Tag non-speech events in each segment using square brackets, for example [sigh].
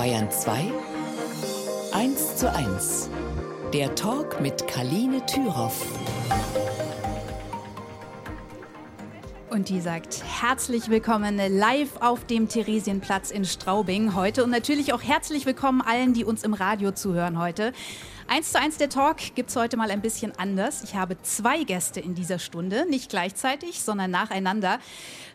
Bayern 2 1 zu 1. Der Talk mit Kaline Thüroff. Und die sagt herzlich willkommen live auf dem Theresienplatz in Straubing heute und natürlich auch herzlich willkommen allen, die uns im Radio zuhören heute. Eins zu eins der Talk gibt es heute mal ein bisschen anders. Ich habe zwei Gäste in dieser Stunde, nicht gleichzeitig, sondern nacheinander.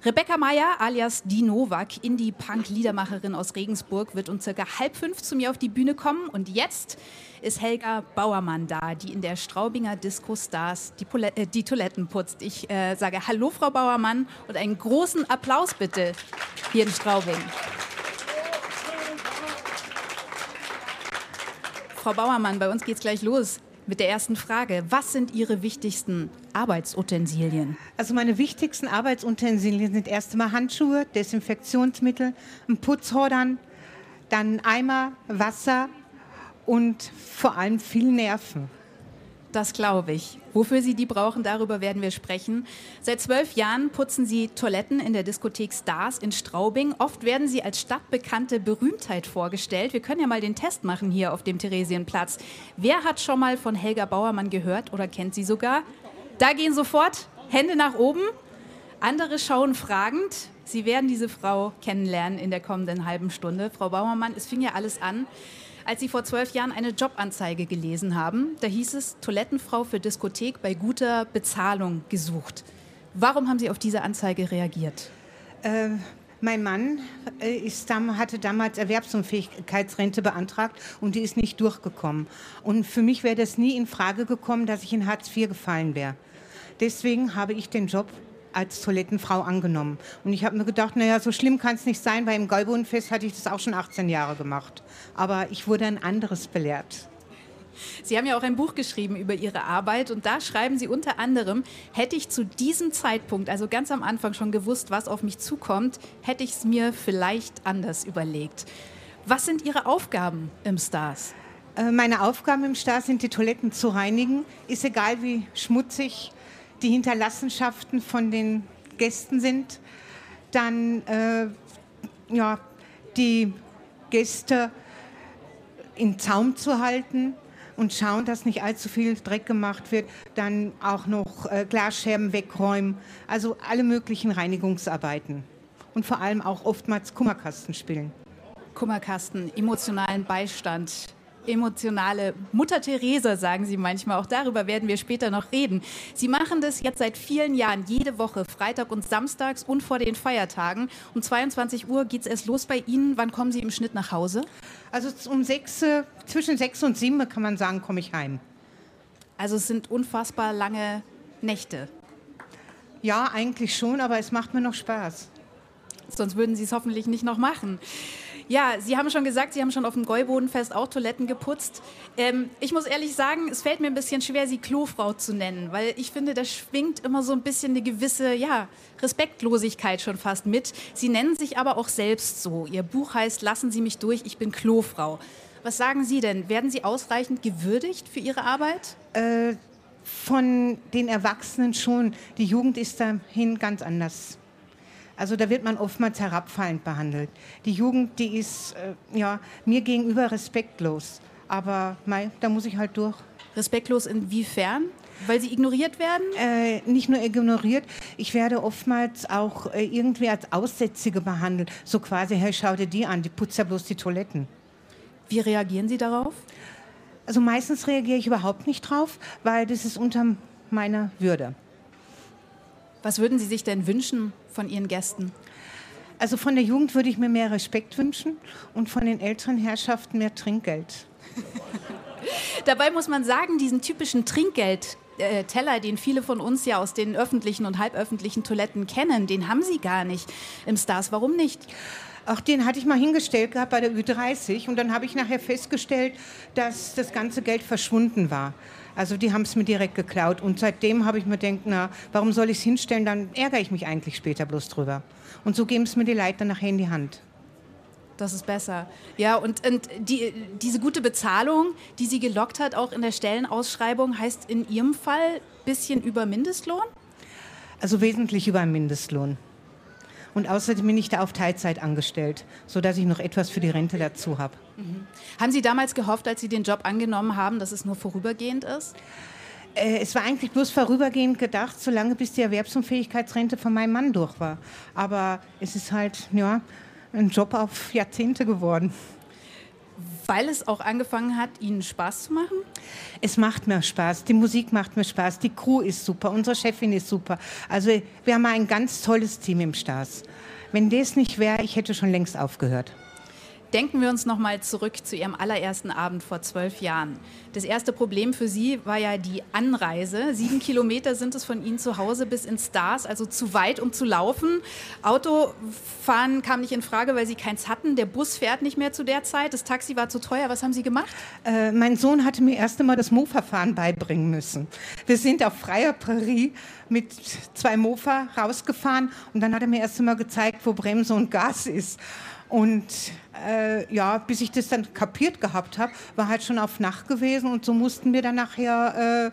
Rebecca Meyer alias Die Novak, Indie-Punk-Liedermacherin aus Regensburg, wird um circa halb fünf zu mir auf die Bühne kommen. Und jetzt ist Helga Bauermann da, die in der Straubinger Disco Stars die, äh, die Toiletten putzt. Ich äh, sage Hallo, Frau Bauermann, und einen großen Applaus bitte hier in Straubing. Frau Bauermann, bei uns geht es gleich los mit der ersten Frage. Was sind Ihre wichtigsten Arbeitsutensilien? Also meine wichtigsten Arbeitsutensilien sind erst einmal Handschuhe, Desinfektionsmittel, ein Putzhordern, dann Eimer, Wasser und vor allem viel Nerven. Das glaube ich. Wofür Sie die brauchen, darüber werden wir sprechen. Seit zwölf Jahren putzen Sie Toiletten in der Diskothek Stars in Straubing. Oft werden Sie als stadtbekannte Berühmtheit vorgestellt. Wir können ja mal den Test machen hier auf dem Theresienplatz. Wer hat schon mal von Helga Bauermann gehört oder kennt sie sogar? Da gehen sofort Hände nach oben. Andere schauen fragend. Sie werden diese Frau kennenlernen in der kommenden halben Stunde. Frau Bauermann, es fing ja alles an als Sie vor zwölf Jahren eine Jobanzeige gelesen haben. Da hieß es, Toilettenfrau für Diskothek bei guter Bezahlung gesucht. Warum haben Sie auf diese Anzeige reagiert? Äh, mein Mann äh, ist, hatte damals Erwerbsunfähigkeitsrente beantragt und die ist nicht durchgekommen. Und für mich wäre das nie in Frage gekommen, dass ich in Hartz IV gefallen wäre. Deswegen habe ich den Job als Toilettenfrau angenommen. Und ich habe mir gedacht, naja, so schlimm kann es nicht sein, weil im Gäubodenfest hatte ich das auch schon 18 Jahre gemacht. Aber ich wurde ein anderes belehrt. Sie haben ja auch ein Buch geschrieben über Ihre Arbeit und da schreiben Sie unter anderem, hätte ich zu diesem Zeitpunkt, also ganz am Anfang schon gewusst, was auf mich zukommt, hätte ich es mir vielleicht anders überlegt. Was sind Ihre Aufgaben im Stars? Äh, meine Aufgaben im Stars sind, die Toiletten zu reinigen. Ist egal, wie schmutzig die Hinterlassenschaften von den Gästen sind, dann äh, ja, die Gäste in Zaum zu halten und schauen, dass nicht allzu viel Dreck gemacht wird, dann auch noch äh, Glasscherben wegräumen, also alle möglichen Reinigungsarbeiten und vor allem auch oftmals Kummerkasten spielen. Kummerkasten, emotionalen Beistand, emotionale Mutter Teresa, sagen Sie manchmal. Auch darüber werden wir später noch reden. Sie machen das jetzt seit vielen Jahren, jede Woche, Freitag und Samstags und vor den Feiertagen. Um 22 Uhr geht es erst los bei Ihnen. Wann kommen Sie im Schnitt nach Hause? Also um sechs, äh, zwischen sechs und sieben kann man sagen, komme ich heim. Also es sind unfassbar lange Nächte. Ja, eigentlich schon, aber es macht mir noch Spaß. Sonst würden Sie es hoffentlich nicht noch machen. Ja, Sie haben schon gesagt, Sie haben schon auf dem Gäubodenfest auch Toiletten geputzt. Ähm, ich muss ehrlich sagen, es fällt mir ein bisschen schwer, Sie Klofrau zu nennen, weil ich finde, da schwingt immer so ein bisschen eine gewisse ja, Respektlosigkeit schon fast mit. Sie nennen sich aber auch selbst so. Ihr Buch heißt Lassen Sie mich durch, ich bin Klofrau. Was sagen Sie denn? Werden Sie ausreichend gewürdigt für Ihre Arbeit? Äh, von den Erwachsenen schon. Die Jugend ist dahin ganz anders. Also da wird man oftmals herabfallend behandelt. Die Jugend, die ist äh, ja, mir gegenüber respektlos. Aber mei, da muss ich halt durch. Respektlos inwiefern? Weil sie ignoriert werden? Äh, nicht nur ignoriert, ich werde oftmals auch äh, irgendwie als Aussätzige behandelt. So quasi, hey, schau dir die an, die putzt ja bloß die Toiletten. Wie reagieren Sie darauf? Also meistens reagiere ich überhaupt nicht drauf, weil das ist unter meiner Würde. Was würden Sie sich denn wünschen von Ihren Gästen? Also von der Jugend würde ich mir mehr Respekt wünschen und von den älteren Herrschaften mehr Trinkgeld. [laughs] Dabei muss man sagen, diesen typischen Trinkgeld-Teller, den viele von uns ja aus den öffentlichen und halböffentlichen Toiletten kennen, den haben sie gar nicht im Stars. Warum nicht? Ach, den hatte ich mal hingestellt gehabt bei der Ü30 und dann habe ich nachher festgestellt, dass das ganze Geld verschwunden war. Also die haben es mir direkt geklaut. Und seitdem habe ich mir gedacht, na, warum soll ich es hinstellen? Dann ärgere ich mich eigentlich später bloß drüber. Und so geben es mir die Leiter nachher in die Hand. Das ist besser. Ja, und, und die, diese gute Bezahlung, die sie gelockt hat, auch in der Stellenausschreibung, heißt in Ihrem Fall bisschen über Mindestlohn? Also wesentlich über Mindestlohn. Und außerdem bin ich da auf Teilzeit angestellt, sodass ich noch etwas für die Rente dazu habe. Mhm. Haben Sie damals gehofft, als Sie den Job angenommen haben, dass es nur vorübergehend ist? Äh, es war eigentlich bloß vorübergehend gedacht, solange bis die Erwerbsunfähigkeitsrente von meinem Mann durch war. Aber es ist halt ja, ein Job auf Jahrzehnte geworden. Weil es auch angefangen hat, Ihnen Spaß zu machen? Es macht mir Spaß. Die Musik macht mir Spaß. Die Crew ist super. Unsere Chefin ist super. Also wir haben ein ganz tolles Team im Stars. Wenn das nicht wäre, ich hätte schon längst aufgehört. Denken wir uns noch mal zurück zu Ihrem allerersten Abend vor zwölf Jahren. Das erste Problem für Sie war ja die Anreise. Sieben Kilometer sind es von Ihnen zu Hause bis ins Stars, also zu weit, um zu laufen. Autofahren kam nicht in Frage, weil Sie keins hatten. Der Bus fährt nicht mehr zu der Zeit. Das Taxi war zu teuer. Was haben Sie gemacht? Äh, mein Sohn hatte mir erst einmal das Mofa-Fahren beibringen müssen. Wir sind auf freier Prärie mit zwei Mofa rausgefahren und dann hat er mir erst einmal gezeigt, wo Bremse und Gas ist. Und äh, ja, bis ich das dann kapiert gehabt habe, war halt schon auf Nacht gewesen und so mussten wir dann nachher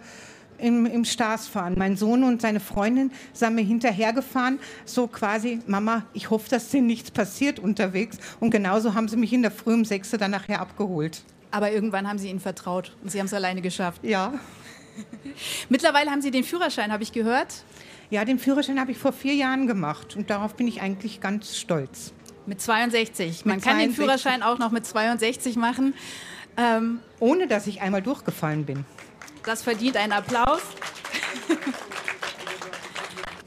äh, im, im Stars fahren. Mein Sohn und seine Freundin sind mir hinterhergefahren, so quasi, Mama, ich hoffe, dass dir nichts passiert unterwegs. Und genauso haben sie mich in der Früh um sechs dann nachher abgeholt. Aber irgendwann haben Sie ihnen vertraut und Sie haben es alleine geschafft. Ja. [laughs] Mittlerweile haben Sie den Führerschein, habe ich gehört. Ja, den Führerschein habe ich vor vier Jahren gemacht und darauf bin ich eigentlich ganz stolz. Mit 62. Man mit kann 62. den Führerschein auch noch mit 62 machen. Ähm, Ohne dass ich einmal durchgefallen bin. Das verdient einen Applaus. [laughs]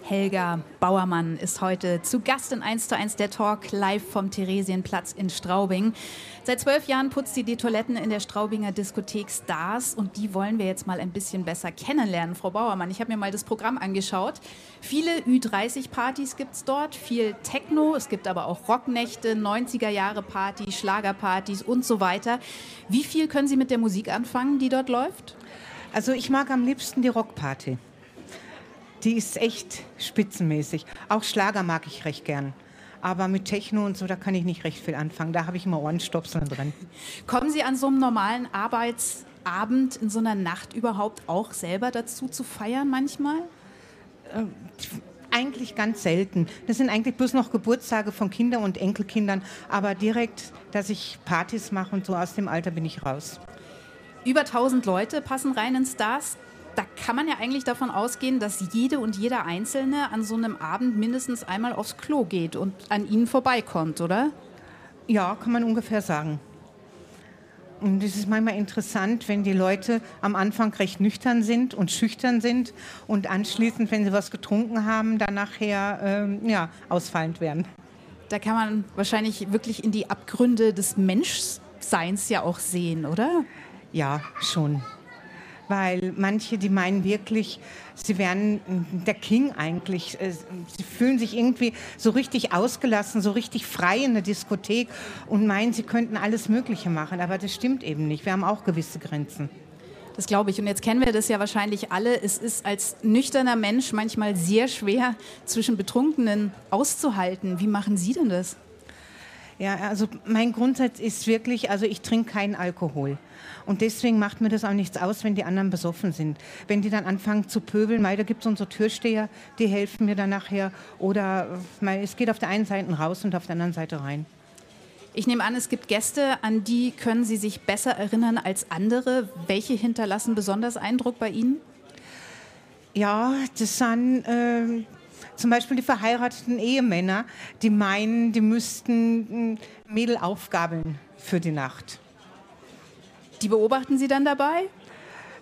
Helga Bauermann ist heute zu Gast in 1 zu 1 der Talk live vom Theresienplatz in Straubing. Seit zwölf Jahren putzt sie die Toiletten in der Straubinger Diskothek Stars und die wollen wir jetzt mal ein bisschen besser kennenlernen. Frau Bauermann, ich habe mir mal das Programm angeschaut. Viele Ü30-Partys gibt es dort, viel Techno, es gibt aber auch Rocknächte, 90er-Jahre-Partys, Schlagerpartys und so weiter. Wie viel können Sie mit der Musik anfangen, die dort läuft? Also ich mag am liebsten die Rockparty. Die ist echt spitzenmäßig. Auch Schlager mag ich recht gern. Aber mit Techno und so, da kann ich nicht recht viel anfangen. Da habe ich immer Ohrenstopseln drin. Kommen Sie an so einem normalen Arbeitsabend in so einer Nacht überhaupt auch selber dazu zu feiern manchmal? Äh, eigentlich ganz selten. Das sind eigentlich bloß noch Geburtstage von Kindern und Enkelkindern. Aber direkt, dass ich Partys mache und so aus dem Alter bin ich raus. Über 1000 Leute passen rein in Stars da kann man ja eigentlich davon ausgehen, dass jede und jeder Einzelne an so einem Abend mindestens einmal aufs Klo geht und an ihnen vorbeikommt, oder? Ja, kann man ungefähr sagen. Und es ist manchmal interessant, wenn die Leute am Anfang recht nüchtern sind und schüchtern sind und anschließend, wenn sie was getrunken haben, dann nachher ähm, ja, ausfallend werden. Da kann man wahrscheinlich wirklich in die Abgründe des Menschseins ja auch sehen, oder? Ja, schon weil manche, die meinen wirklich, sie wären der King eigentlich. Äh, sie fühlen sich irgendwie so richtig ausgelassen, so richtig frei in der Diskothek und meinen, sie könnten alles Mögliche machen. Aber das stimmt eben nicht. Wir haben auch gewisse Grenzen. Das glaube ich. Und jetzt kennen wir das ja wahrscheinlich alle. Es ist als nüchterner Mensch manchmal sehr schwer, zwischen Betrunkenen auszuhalten. Wie machen Sie denn das? Ja, also mein Grundsatz ist wirklich, also ich trinke keinen Alkohol. Und deswegen macht mir das auch nichts aus, wenn die anderen besoffen sind. Wenn die dann anfangen zu pöbeln, da gibt es unsere Türsteher, die helfen mir dann nachher. Oder es geht auf der einen Seite raus und auf der anderen Seite rein. Ich nehme an, es gibt Gäste, an die können Sie sich besser erinnern als andere. Welche hinterlassen besonders Eindruck bei Ihnen? Ja, das sind äh, zum Beispiel die verheirateten Ehemänner, die meinen, die müssten Mädel aufgabeln für die Nacht. Die beobachten Sie dann dabei?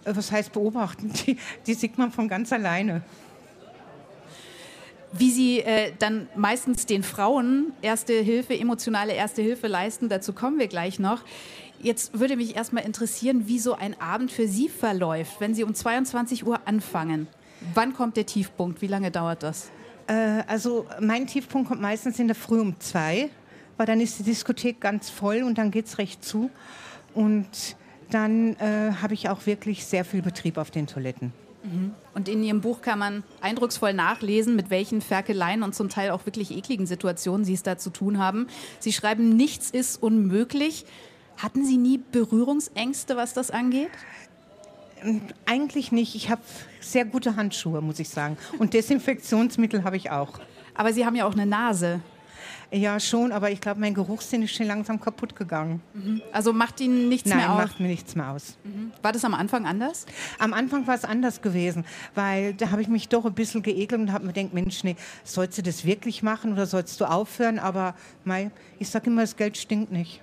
Äh, was heißt beobachten? Die, die sieht man von ganz alleine. Wie Sie äh, dann meistens den Frauen erste Hilfe, emotionale erste Hilfe leisten, dazu kommen wir gleich noch. Jetzt würde mich erstmal interessieren, wie so ein Abend für Sie verläuft, wenn Sie um 22 Uhr anfangen. Wann kommt der Tiefpunkt? Wie lange dauert das? Äh, also mein Tiefpunkt kommt meistens in der Früh um zwei, weil dann ist die Diskothek ganz voll und dann geht es recht zu. Und dann äh, habe ich auch wirklich sehr viel Betrieb auf den Toiletten. Mhm. Und in Ihrem Buch kann man eindrucksvoll nachlesen, mit welchen Ferkeleien und zum Teil auch wirklich ekligen Situationen Sie es da zu tun haben. Sie schreiben, nichts ist unmöglich. Hatten Sie nie Berührungsängste, was das angeht? Eigentlich nicht. Ich habe sehr gute Handschuhe, muss ich sagen. Und Desinfektionsmittel habe ich auch. Aber Sie haben ja auch eine Nase. Ja, schon, aber ich glaube, mein Geruchssinn ist schon langsam kaputt gegangen. Mhm. Also macht Ihnen nichts Nein, mehr aus? macht mir nichts mehr aus. Mhm. War das am Anfang anders? Am Anfang war es anders gewesen, weil da habe ich mich doch ein bisschen geekelt und habe mir gedacht, Mensch, nee, sollst du das wirklich machen oder sollst du aufhören? Aber mei, ich sage immer, das Geld stinkt nicht.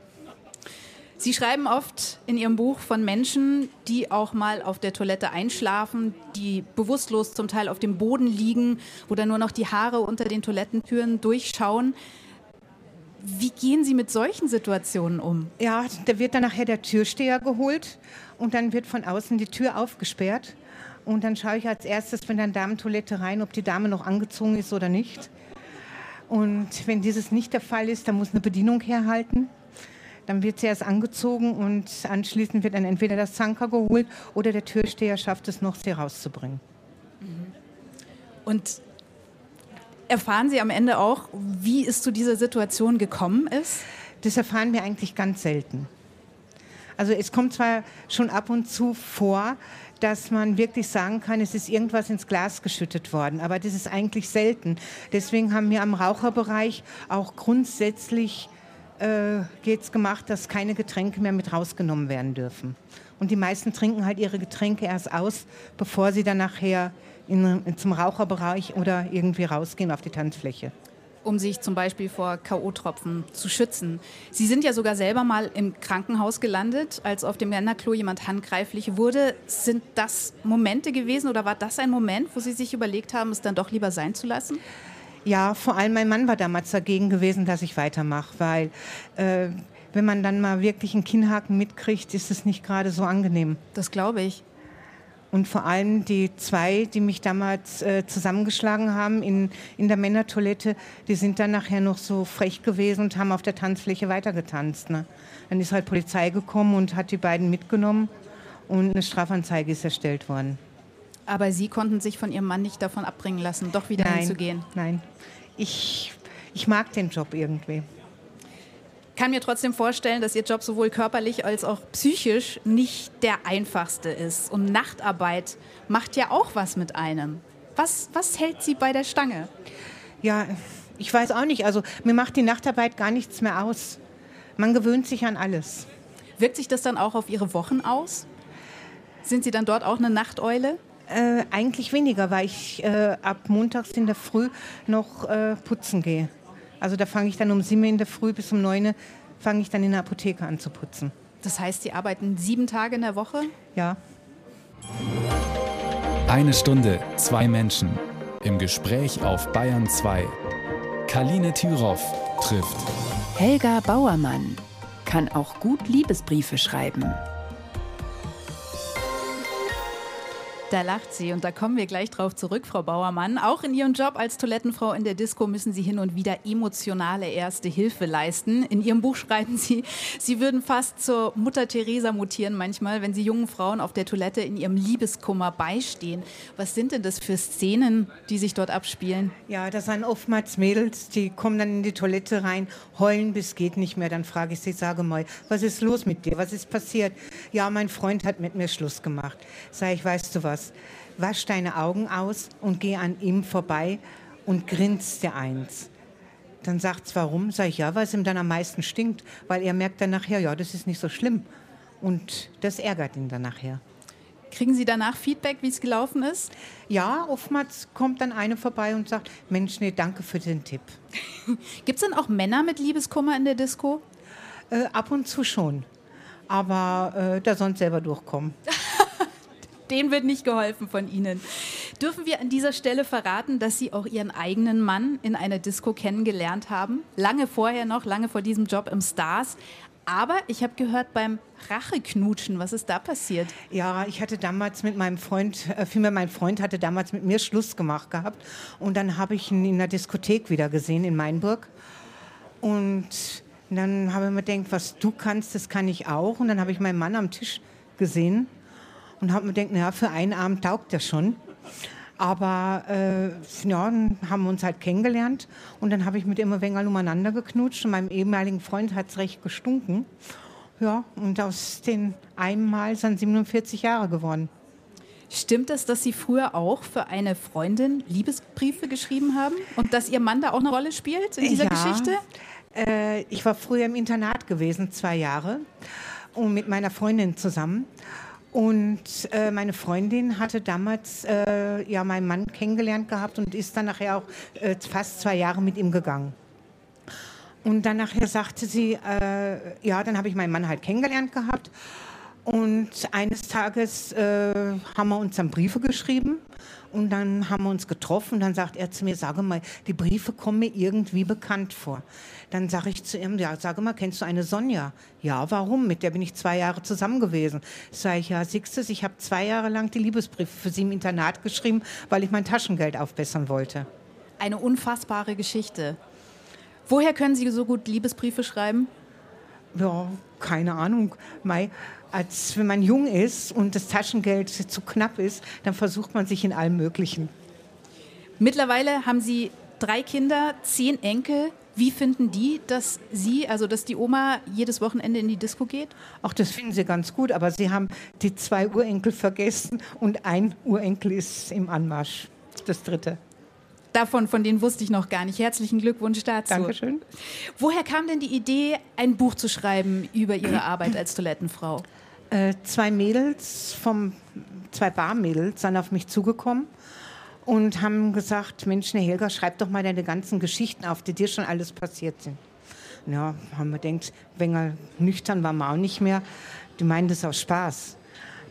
Sie schreiben oft in Ihrem Buch von Menschen, die auch mal auf der Toilette einschlafen, die bewusstlos zum Teil auf dem Boden liegen, dann nur noch die Haare unter den Toilettentüren durchschauen. Wie gehen Sie mit solchen Situationen um? Ja, da wird dann nachher der Türsteher geholt und dann wird von außen die Tür aufgesperrt. Und dann schaue ich als erstes in der Damentoilette rein, ob die Dame noch angezogen ist oder nicht. Und wenn dieses nicht der Fall ist, dann muss eine Bedienung herhalten. Dann wird sie erst angezogen und anschließend wird dann entweder das Zanker geholt oder der Türsteher schafft es noch, sie rauszubringen. Und erfahren Sie am Ende auch, wie es zu dieser Situation gekommen ist? Das erfahren wir eigentlich ganz selten. Also es kommt zwar schon ab und zu vor, dass man wirklich sagen kann, es ist irgendwas ins Glas geschüttet worden, aber das ist eigentlich selten. Deswegen haben wir am Raucherbereich auch grundsätzlich äh, geht's gemacht, dass keine Getränke mehr mit rausgenommen werden dürfen. Und die meisten trinken halt ihre Getränke erst aus, bevor sie dann nachher in, zum Raucherbereich oder irgendwie rausgehen auf die Tanzfläche. Um sich zum Beispiel vor K.O.-Tropfen zu schützen. Sie sind ja sogar selber mal im Krankenhaus gelandet, als auf dem Männerklo jemand handgreiflich wurde. Sind das Momente gewesen oder war das ein Moment, wo Sie sich überlegt haben, es dann doch lieber sein zu lassen? Ja, vor allem mein Mann war damals dagegen gewesen, dass ich weitermache, weil äh, wenn man dann mal wirklich einen Kinnhaken mitkriegt, ist es nicht gerade so angenehm. Das glaube ich. Und vor allem die zwei, die mich damals äh, zusammengeschlagen haben in, in der Männertoilette, die sind dann nachher noch so frech gewesen und haben auf der Tanzfläche weitergetanzt. Ne? Dann ist halt Polizei gekommen und hat die beiden mitgenommen und eine Strafanzeige ist erstellt worden. Aber Sie konnten sich von Ihrem Mann nicht davon abbringen lassen, doch wieder nein, hinzugehen? Nein, ich, ich mag den Job irgendwie kann mir trotzdem vorstellen, dass Ihr Job sowohl körperlich als auch psychisch nicht der einfachste ist. Und Nachtarbeit macht ja auch was mit einem. Was, was hält Sie bei der Stange? Ja, ich weiß auch nicht. Also mir macht die Nachtarbeit gar nichts mehr aus. Man gewöhnt sich an alles. Wirkt sich das dann auch auf Ihre Wochen aus? Sind Sie dann dort auch eine Nachteule? Äh, eigentlich weniger, weil ich äh, ab montags in der Früh noch äh, putzen gehe. Also da fange ich dann um sieben in der Früh bis um neun fange ich dann in der Apotheke an zu putzen. Das heißt, Sie arbeiten sieben Tage in der Woche? Ja. Eine Stunde, zwei Menschen. Im Gespräch auf Bayern 2. Kaline Thüroff trifft. Helga Bauermann kann auch gut Liebesbriefe schreiben. Da lacht sie und da kommen wir gleich drauf zurück, Frau Bauermann. Auch in Ihrem Job als Toilettenfrau in der Disco müssen Sie hin und wieder emotionale erste Hilfe leisten. In Ihrem Buch schreiben Sie, Sie würden fast zur Mutter Teresa mutieren manchmal, wenn Sie jungen Frauen auf der Toilette in ihrem Liebeskummer beistehen. Was sind denn das für Szenen, die sich dort abspielen? Ja, das sind oftmals Mädels, die kommen dann in die Toilette rein, heulen bis geht nicht mehr. Dann frage ich sie, sage mal, was ist los mit dir? Was ist passiert? Ja, mein Freund hat mit mir Schluss gemacht. Sag ich, weißt du was? Was. Wasch deine Augen aus und geh an ihm vorbei und grinst dir eins. Dann sagt's, warum? Sag ich, ja, weil es ihm dann am meisten stinkt, weil er merkt dann nachher, ja, das ist nicht so schlimm. Und das ärgert ihn dann nachher. Kriegen Sie danach Feedback, wie es gelaufen ist? Ja, oftmals kommt dann eine vorbei und sagt, Mensch, nee, danke für den Tipp. [laughs] Gibt es denn auch Männer mit Liebeskummer in der Disco? Äh, ab und zu schon. Aber äh, da sonst selber durchkommen. [laughs] denen wird nicht geholfen von Ihnen. Dürfen wir an dieser Stelle verraten, dass Sie auch Ihren eigenen Mann in einer Disco kennengelernt haben? Lange vorher noch, lange vor diesem Job im Stars. Aber ich habe gehört beim Racheknutschen, was ist da passiert? Ja, ich hatte damals mit meinem Freund, äh, vielmehr mein Freund hatte damals mit mir Schluss gemacht gehabt. Und dann habe ich ihn in der Diskothek wieder gesehen in Mainburg. Und dann habe ich mir gedacht, was du kannst, das kann ich auch. Und dann habe ich meinen Mann am Tisch gesehen und habe mir gedacht, naja, für einen Abend taugt der schon. Aber äh, ja, dann haben wir uns halt kennengelernt und dann habe ich mit ihm ein wenig umeinander geknutscht und meinem ehemaligen Freund hat es recht gestunken. Ja, und aus den einen Mal sind 47 Jahre geworden. Stimmt es, dass Sie früher auch für eine Freundin Liebesbriefe geschrieben haben und dass Ihr Mann da auch eine Rolle spielt in dieser ja, Geschichte? Äh, ich war früher im Internat gewesen, zwei Jahre, und mit meiner Freundin zusammen. Und äh, meine Freundin hatte damals äh, ja meinen Mann kennengelernt gehabt und ist dann nachher auch äh, fast zwei Jahre mit ihm gegangen. Und dann nachher sagte sie, äh, ja, dann habe ich meinen Mann halt kennengelernt gehabt. Und eines Tages äh, haben wir uns dann Briefe geschrieben und dann haben wir uns getroffen. Dann sagt er zu mir, sage mal, die Briefe kommen mir irgendwie bekannt vor. Dann sage ich zu ihm, ja, sage mal, kennst du eine Sonja? Ja, warum? Mit der bin ich zwei Jahre zusammen gewesen. Sage ich, ja, du, ich habe zwei Jahre lang die Liebesbriefe für sie im Internat geschrieben, weil ich mein Taschengeld aufbessern wollte. Eine unfassbare Geschichte. Woher können Sie so gut Liebesbriefe schreiben? Ja, keine Ahnung. Mai, als wenn man jung ist und das Taschengeld zu knapp ist, dann versucht man sich in allem Möglichen. Mittlerweile haben Sie drei Kinder, zehn Enkel. Wie finden die, dass Sie, also dass die Oma jedes Wochenende in die Disco geht? Auch das finden sie ganz gut, aber sie haben die zwei Urenkel vergessen und ein Urenkel ist im Anmarsch. Das dritte. Davon, von denen wusste ich noch gar nicht. Herzlichen Glückwunsch dazu. Dankeschön. Woher kam denn die Idee, ein Buch zu schreiben über Ihre Arbeit als Toilettenfrau? Äh, zwei Mädels vom, zwei Barmädels sind auf mich zugekommen und haben gesagt, Mensch, ne Helga, schreib doch mal deine ganzen Geschichten auf, die dir schon alles passiert sind. Ja, haben wir gedacht, wenn er nüchtern war, wir auch nicht mehr. Die meinen das aus Spaß.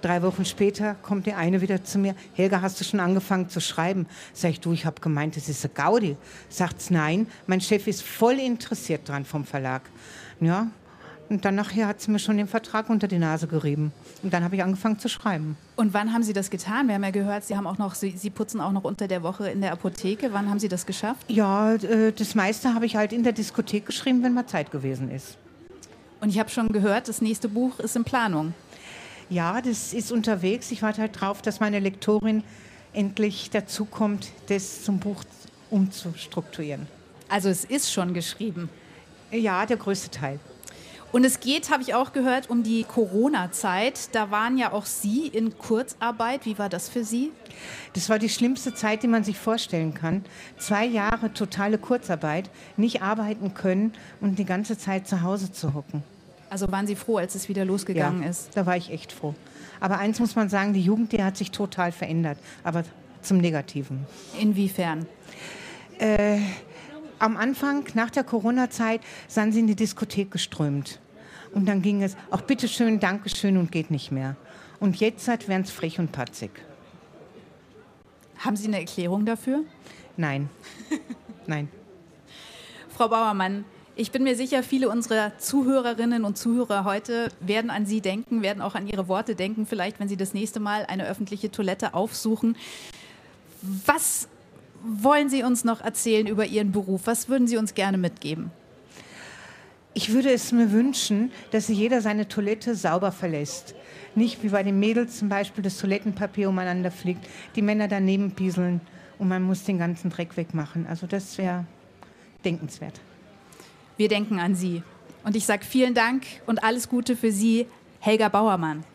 Drei Wochen später kommt die eine wieder zu mir. Helga, hast du schon angefangen zu schreiben? Sag ich, du, ich habe gemeint, das ist eine Gaudi. Sagt's nein. Mein Chef ist voll interessiert dran vom Verlag. Ja. Und dann nachher hat sie mir schon den Vertrag unter die Nase gerieben. Und dann habe ich angefangen zu schreiben. Und wann haben Sie das getan? Wir haben ja gehört, Sie haben auch noch, Sie, Sie putzen auch noch unter der Woche in der Apotheke. Wann haben Sie das geschafft? Ja, äh, das meiste habe ich halt in der Diskothek geschrieben, wenn mal Zeit gewesen ist. Und ich habe schon gehört, das nächste Buch ist in Planung. Ja, das ist unterwegs. Ich warte halt drauf, dass meine Lektorin endlich dazu kommt, das zum Buch umzustrukturieren. Also es ist schon geschrieben. Ja, der größte Teil. Und es geht, habe ich auch gehört, um die Corona-Zeit. Da waren ja auch Sie in Kurzarbeit. Wie war das für Sie? Das war die schlimmste Zeit, die man sich vorstellen kann. Zwei Jahre totale Kurzarbeit, nicht arbeiten können und die ganze Zeit zu Hause zu hocken. Also waren Sie froh, als es wieder losgegangen ja, ist? Da war ich echt froh. Aber eins muss man sagen, die Jugend, die hat sich total verändert, aber zum Negativen. Inwiefern? Äh, am Anfang, nach der Corona-Zeit, sind sie in die Diskothek geströmt. Und dann ging es, auch bitteschön, Dankeschön und geht nicht mehr. Und jetzt werden es frech und patzig. Haben Sie eine Erklärung dafür? Nein. [laughs] Nein. Frau Bauermann, ich bin mir sicher, viele unserer Zuhörerinnen und Zuhörer heute werden an Sie denken, werden auch an Ihre Worte denken, vielleicht wenn Sie das nächste Mal eine öffentliche Toilette aufsuchen. Was wollen Sie uns noch erzählen über Ihren Beruf? Was würden Sie uns gerne mitgeben? Ich würde es mir wünschen, dass jeder seine Toilette sauber verlässt. Nicht wie bei den Mädels zum Beispiel das Toilettenpapier umeinander fliegt, die Männer daneben pieseln und man muss den ganzen Dreck wegmachen. Also das wäre denkenswert. Wir denken an Sie. Und ich sage vielen Dank und alles Gute für Sie, Helga Bauermann.